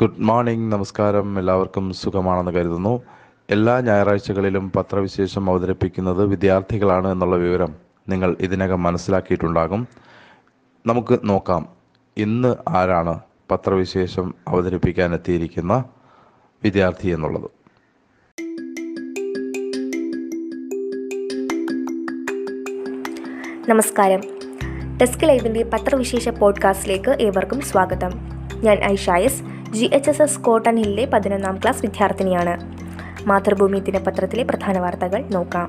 Good morning നമസ്കാരം. എല്ലാവർക്കും സുഖമാണെന്ന് കരുതുന്നു. എല്ലാ ഞായറാഴ്ചകളിലും പത്രവിശേഷം അവതരിപ്പിക്കുന്നത് വിദ്യാർത്ഥികളാണ് എന്നുള്ള വിവരം നിങ്ങൾ ഇതിനകം മനസ്സിലാക്കിയിട്ടുണ്ടാകും. നമുക്ക് നോക്കാം. ഇന്ന് ആരാണ് പത്രവിശേഷം അവതരിപ്പിക്കാൻ എത്തിയിരിക്കുന്ന വിദ്യാർത്ഥി എന്നുള്ളത്? നമസ്കാരം. ഡെസ്ക് ലൈവിന്റെ പത്രവിശേഷ പോഡ്കാസ്റ്റിലേക്ക് ഏവർക്കും സ്വാഗതം. ഞാൻ ഐഷായസ്. G H S S Cotton ഹില്ലിലെ പതിനൊന്നാം ക്ലാസ് വിദ്യാർത്ഥിനിയാണ്. മാതൃഭൂമി ദിനപത്രത്തിലെ പ്രധാന വാർത്തകൾ നോക്കാം.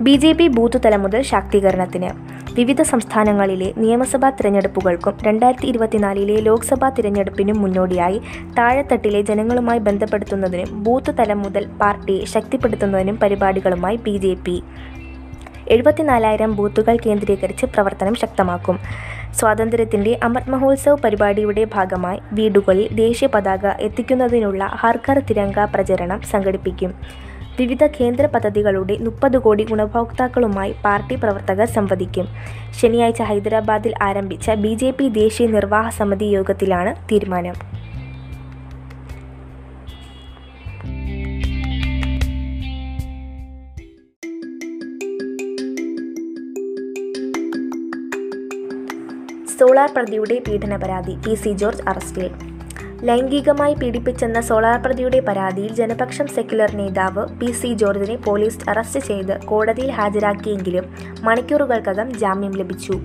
ബി ജെ പി ബൂത്ത് തലം മുതൽ ശാക്തീകരണത്തിന്. വിവിധ സംസ്ഥാനങ്ങളിലെ നിയമസഭാ തിരഞ്ഞെടുപ്പുകൾക്കും രണ്ടായിരത്തി ഇരുപത്തിനാലിലെ ലോക്സഭാ തിരഞ്ഞെടുപ്പിനും മുന്നോടിയായി താഴെത്തട്ടിലെ ജനങ്ങളുമായി ബന്ധപ്പെടുത്തുന്നതിനും ബൂത്ത് തലം മുതൽ പാർട്ടിയെ ശക്തിപ്പെടുത്തുന്നതിനും പരിപാടികളുമായി ബി എഴുപത്തിനാലായിരം ബൂത്തുകൾ കേന്ദ്രീകരിച്ച് പ്രവർത്തനം ശക്തമാക്കും. സ്വാതന്ത്ര്യത്തിന്റെ അമൃത് മഹോത്സവ് പരിപാടിയുടെ ഭാഗമായി വീടുകളിൽ ദേശീയ പതാക എത്തിക്കുന്നതിനുള്ള ഹർഘർ തിരങ്ക പ്രചരണം സംഘടിപ്പിക്കും. വിവിധ കേന്ദ്ര പദ്ധതികളുടെ മുപ്പത് കോടി ഗുണഭോക്താക്കളുമായി പാർട്ടി പ്രവർത്തകർ സംവദിക്കും. ശനിയാഴ്ച ഹൈദരാബാദിൽ ആരംഭിച്ച ബി ദേശീയ നിർവാഹ സമിതി യോഗത്തിലാണ് തീരുമാനം. സോളാർ പ്രതിയുടെ പീഡന പരാതി പി സി ജോർജ് അറസ്റ്റിൽ. ലൈംഗികമായി പീഡിപ്പിച്ചെന്ന സോളാർ പ്രതിയുടെ പരാതിയിൽ ജനപക്ഷം സെക്യുലർ നേതാവ് പി സി ജോർജിനെ പോലീസ് അറസ്റ്റ് ചെയ്ത് കോടതിയിൽ ഹാജരാക്കിയെങ്കിലും മണിക്കൂറുകൾക്കകം ജാമ്യം ലഭിച്ചു.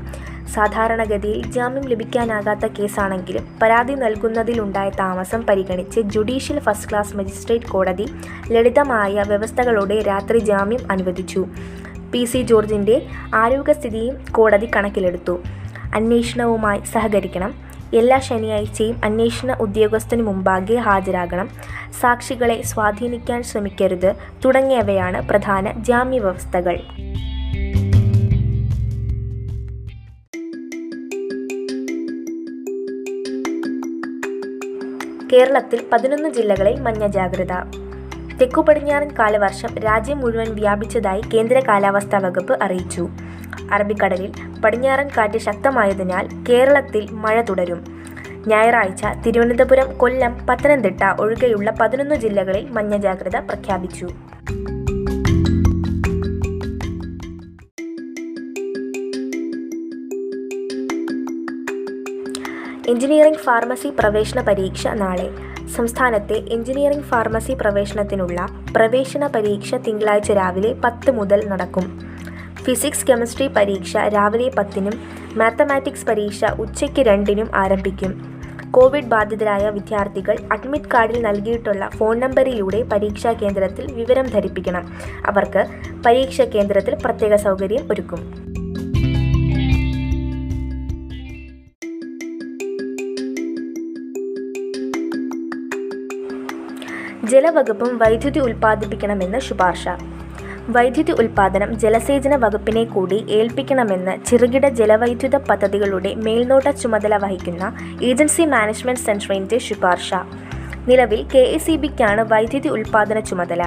സാധാരണഗതിയിൽ ജാമ്യം ലഭിക്കാനാകാത്ത കേസാണെങ്കിലും പരാതി നൽകുന്നതിലുണ്ടായ താമസം പരിഗണിച്ച് ജുഡീഷ്യൽ ഫസ്റ്റ് ക്ലാസ് മജിസ്ട്രേറ്റ് കോടതി ലളിതമായ വ്യവസ്ഥകളോടെ രാത്രി ജാമ്യം അനുവദിച്ചു. പി സി ജോർജിന്റെ ആരോഗ്യസ്ഥിതിയും കോടതി കണക്കിലെടുത്തു. അന്വേഷണവുമായി സഹകരിക്കണം. എല്ലാ ശനിയാഴ്ചയും അന്വേഷണ ഉദ്യോഗസ്ഥന് മുമ്പാകെ ഹാജരാകണം. സാക്ഷികളെ സ്വാധീനിക്കാൻ ശ്രമിക്കരുത് തുടങ്ങിയവയാണ് പ്രധാന ജാമ്യ വ്യവസ്ഥകൾ കേരളത്തിൽ പതിനൊന്ന് ജില്ലകളിൽ മഞ്ഞ ജാഗ്രത. തെക്കു പടിഞ്ഞാറൻ കാലവർഷം രാജ്യം മുഴുവൻ വ്യാപിച്ചതായി കേന്ദ്ര കാലാവസ്ഥാ വകുപ്പ് അറിയിച്ചു. അറബിക്കടലിൽ പടിഞ്ഞാറൻ കാറ്റ് ശക്തമായതിനാൽ കേരളത്തിൽ മഴ തുടരും. ഞായറാഴ്ച തിരുവനന്തപുരം കൊല്ലം പത്തനംതിട്ട ഒഴികെയുള്ള പതിനൊന്ന് ജില്ലകളിൽ മഞ്ഞ ജാഗ്രത പ്രഖ്യാപിച്ചു. എഞ്ചിനീയറിംഗ് ഫാർമസി പ്രവേശന പരീക്ഷ നാളെ. സംസ്ഥാനത്തെ എഞ്ചിനീയറിംഗ് ഫാർമസി പ്രവേശനത്തിനുള്ള പ്രവേശന പരീക്ഷ തിങ്കളാഴ്ച രാവിലെ പത്ത് മുതൽ നടക്കും. ഫിസിക്സ് കെമിസ്ട്രി പരീക്ഷ രാവിലെ പത്തിനും മാത്തമാറ്റിക്സ് പരീക്ഷ ഉച്ചയ്ക്ക് രണ്ടിനും ആരംഭിക്കും. കോവിഡ് ബാധിതരായ വിദ്യാർത്ഥികൾ അഡ്മിറ്റ് കാർഡിൽ നൽകിയിട്ടുള്ള ഫോൺ നമ്പറിലൂടെ പരീക്ഷാ കേന്ദ്രത്തിൽ വിവരം ധരിപ്പിക്കണം. അവർക്ക് പരീക്ഷാ കേന്ദ്രത്തിൽ പ്രത്യേക സൗകര്യം ഒരുക്കും. ജലവകുപ്പും വൈദ്യുതി ഉൽപ്പാദിപ്പിക്കണമെന്ന് ശുപാർശ. വൈദ്യുതി ഉൽപ്പാദനം ജലസേചന വകുപ്പിനെ കൂടി ഏൽപ്പിക്കണമെന്ന് ചെറുകിട ജലവൈദ്യുത പദ്ധതികളുടെ മേൽനോട്ട ചുമതല വഹിക്കുന്ന ഏജൻസി മാനേജ്മെന്റ് സെൻട്രലിന്റെ ശുപാർശ. നിലവിൽ കെ എസ് ഇ ബിക്കാണ് വൈദ്യുതി ഉൽപ്പാദന ചുമതല.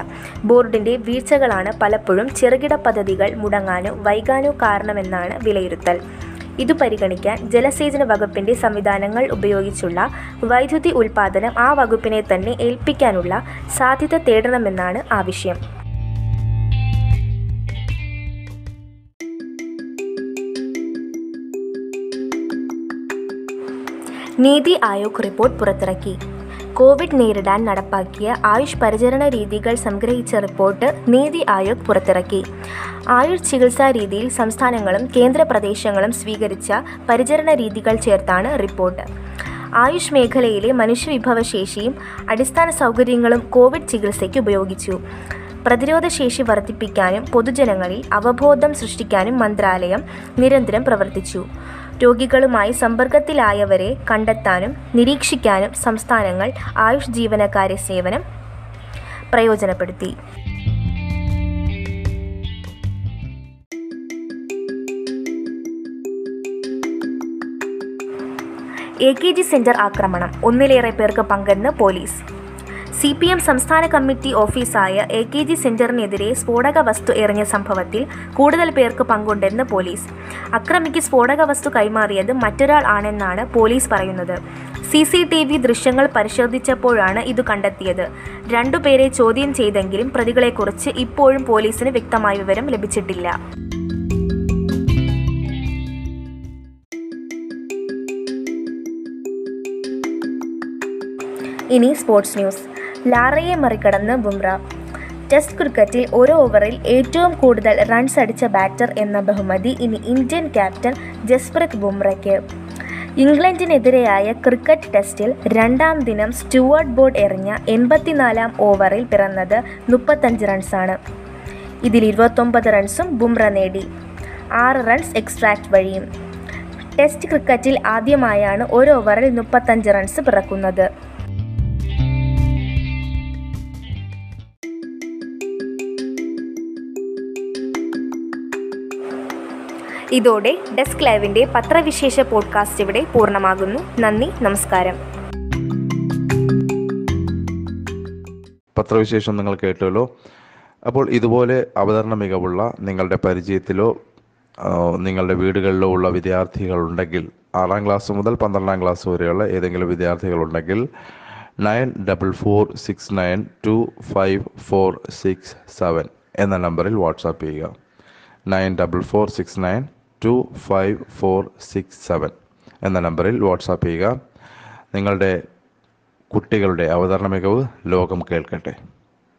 ബോർഡിന്റെ വീഴ്ചകളാണ് പലപ്പോഴും ചെറുകിട പദ്ധതികൾ മുടങ്ങാനോ വൈകാനോ കാരണമെന്നാണ് വിലയിരുത്തൽ. ഇത് പരിഗണിക്കാൻ ജലസേചന വകുപ്പിന്റെ സംവിധാനങ്ങൾ ഉപയോഗിച്ചുള്ള വൈദ്യുതി ഉൽപ്പാദനം ആ വകുപ്പിനെ തന്നെ ഏൽപ്പിക്കാനുള്ള സാധ്യത തേടണമെന്നാണ് ആവശ്യം. നീതി ആയോഗ് റിപ്പോർട്ട് പുറത്തിറക്കി. കോവിഡ് നേരിടാൻ നടപ്പാക്കിയ ആയുഷ് പരിചരണ രീതികൾ സംഗ്രഹിച്ച റിപ്പോർട്ട് നീതി ആയോഗ് പുറത്തിറക്കി. ആയുഷ് ചികിത്സാ രീതിയിൽ സംസ്ഥാനങ്ങളും കേന്ദ്രപ്രദേശങ്ങളും സ്വീകരിച്ച പരിചരണ രീതികൾ ചേർത്താണ് റിപ്പോർട്ട്. ആയുഷ് മേഖലയിലെ മനുഷ്യവിഭവശേഷിയും അടിസ്ഥാന സൗകര്യങ്ങളും കോവിഡ് ചികിത്സയ്ക്ക് ഉപയോഗിച്ചു. പ്രതിരോധശേഷി വർദ്ധിപ്പിക്കാനും പൊതുജനങ്ങളിൽ അവബോധം സൃഷ്ടിക്കാനും മന്ത്രാലയം നിരന്തരം പ്രവർത്തിച്ചു. രോഗികളുമായി സമ്പർക്കത്തിലായവരെ കണ്ടെത്താനും നിരീക്ഷിക്കാനും സംസ്ഥാനങ്ങൾ ആയുഷ് ജീവനക്കാരെ സേവനം പ്രയോജനപ്പെടുത്തി. എ കെ ജി സെന്റർ ആക്രമണം. ഒന്നിലേറെ പേർക്ക് പങ്കെന്ന് പോലീസ്. സി പി എം സംസ്ഥാന കമ്മിറ്റി ഓഫീസായ എ കെ ജി സെന്ററിനെതിരെ സ്ഫോടക വസ്തു എറിഞ്ഞ സംഭവത്തിൽ കൂടുതൽ പേർക്ക് പങ്കുണ്ടെന്ന് പോലീസ്. അക്രമിക്ക് സ്ഫോടക വസ്തു കൈമാറിയത് മറ്റൊരാൾ ആണെന്നാണ് പോലീസ് പറയുന്നത്. സി സി ടി വി ദൃശ്യങ്ങൾ പരിശോധിച്ചപ്പോഴാണ് ഇത് കണ്ടെത്തിയത്. രണ്ടുപേരെ ചോദ്യം ചെയ്തെങ്കിലും പ്രതികളെക്കുറിച്ച് ഇപ്പോഴും പോലീസിന് വ്യക്തമായ വിവരം ലഭിച്ചിട്ടില്ല. ഇനി സ്പോർട്സ് ന്യൂസ്. ലാറയെ മറികടന്ന് ബുംറ. ടെസ്റ്റ് ക്രിക്കറ്റിൽ ഒരു ഓവറിൽ ഏറ്റവും കൂടുതൽ റൺസ് അടിച്ച ബാറ്റർ എന്ന ബഹുമതി ഇനി ഇന്ത്യൻ ക്യാപ്റ്റൻ ജസ്പ്രീത് ബുംറയ്ക്ക്. ഇംഗ്ലണ്ടിനെതിരെയായ ക്രിക്കറ്റ് ടെസ്റ്റിൽ രണ്ടാം ദിനം സ്റ്റുവർട്ട് ബോർഡ് എറിഞ്ഞ എൺപത്തിനാലാം ഓവറിൽ പിറന്നത് മുപ്പത്തഞ്ച് റൺസാണ് ഇതിൽ ഇരുപത്തൊമ്പത് റൺസും ബുംറ നേടി. ആറ് റൺസ് എക്സ്ട്രാക്ട് വഴിയും. ടെസ്റ്റ് ക്രിക്കറ്റിൽ ആദ്യമായാണ് ഒരു ഓവറിൽ മുപ്പത്തഞ്ച് റൺസ് പിറക്കുന്നത്. ഇതോടെ ഡെസ്ക് ലൈവിന്റെ പത്രവിശേഷ പോഡ്കാസ്റ്റ് ഇവിടെ പൂർണമാകുന്നു. നന്ദി നമസ്കാരം. പത്രവിശേഷം നിങ്ങൾ കേട്ടല്ലോ. അപ്പോൾ ഇതുപോലെ അവതരണ മികവുള്ള നിങ്ങളുടെ പരിചയത്തിലോ നിങ്ങളുടെ വീടുകളിലോ ഉള്ള വിദ്യാർത്ഥികളുണ്ടെങ്കിൽ ആറാം ക്ലാസ് മുതൽ പന്ത്രണ്ടാം ക്ലാസ് വരെയുള്ള ഏതെങ്കിലും വിദ്യാർത്ഥികളുണ്ടെങ്കിൽ nine double four six nine two five four six seven എന്ന നമ്പറിൽ വാട്സാപ്പ് ചെയ്യുക. Nine double four six nine two five four six seven എന്ന നമ്പറിൽ വാട്സാപ്പ് ചെയ്യുക. നിങ്ങളുടെ കുട്ടികളുടെ അവതരണ മികവ് ലോകം കേൾക്കട്ടെ.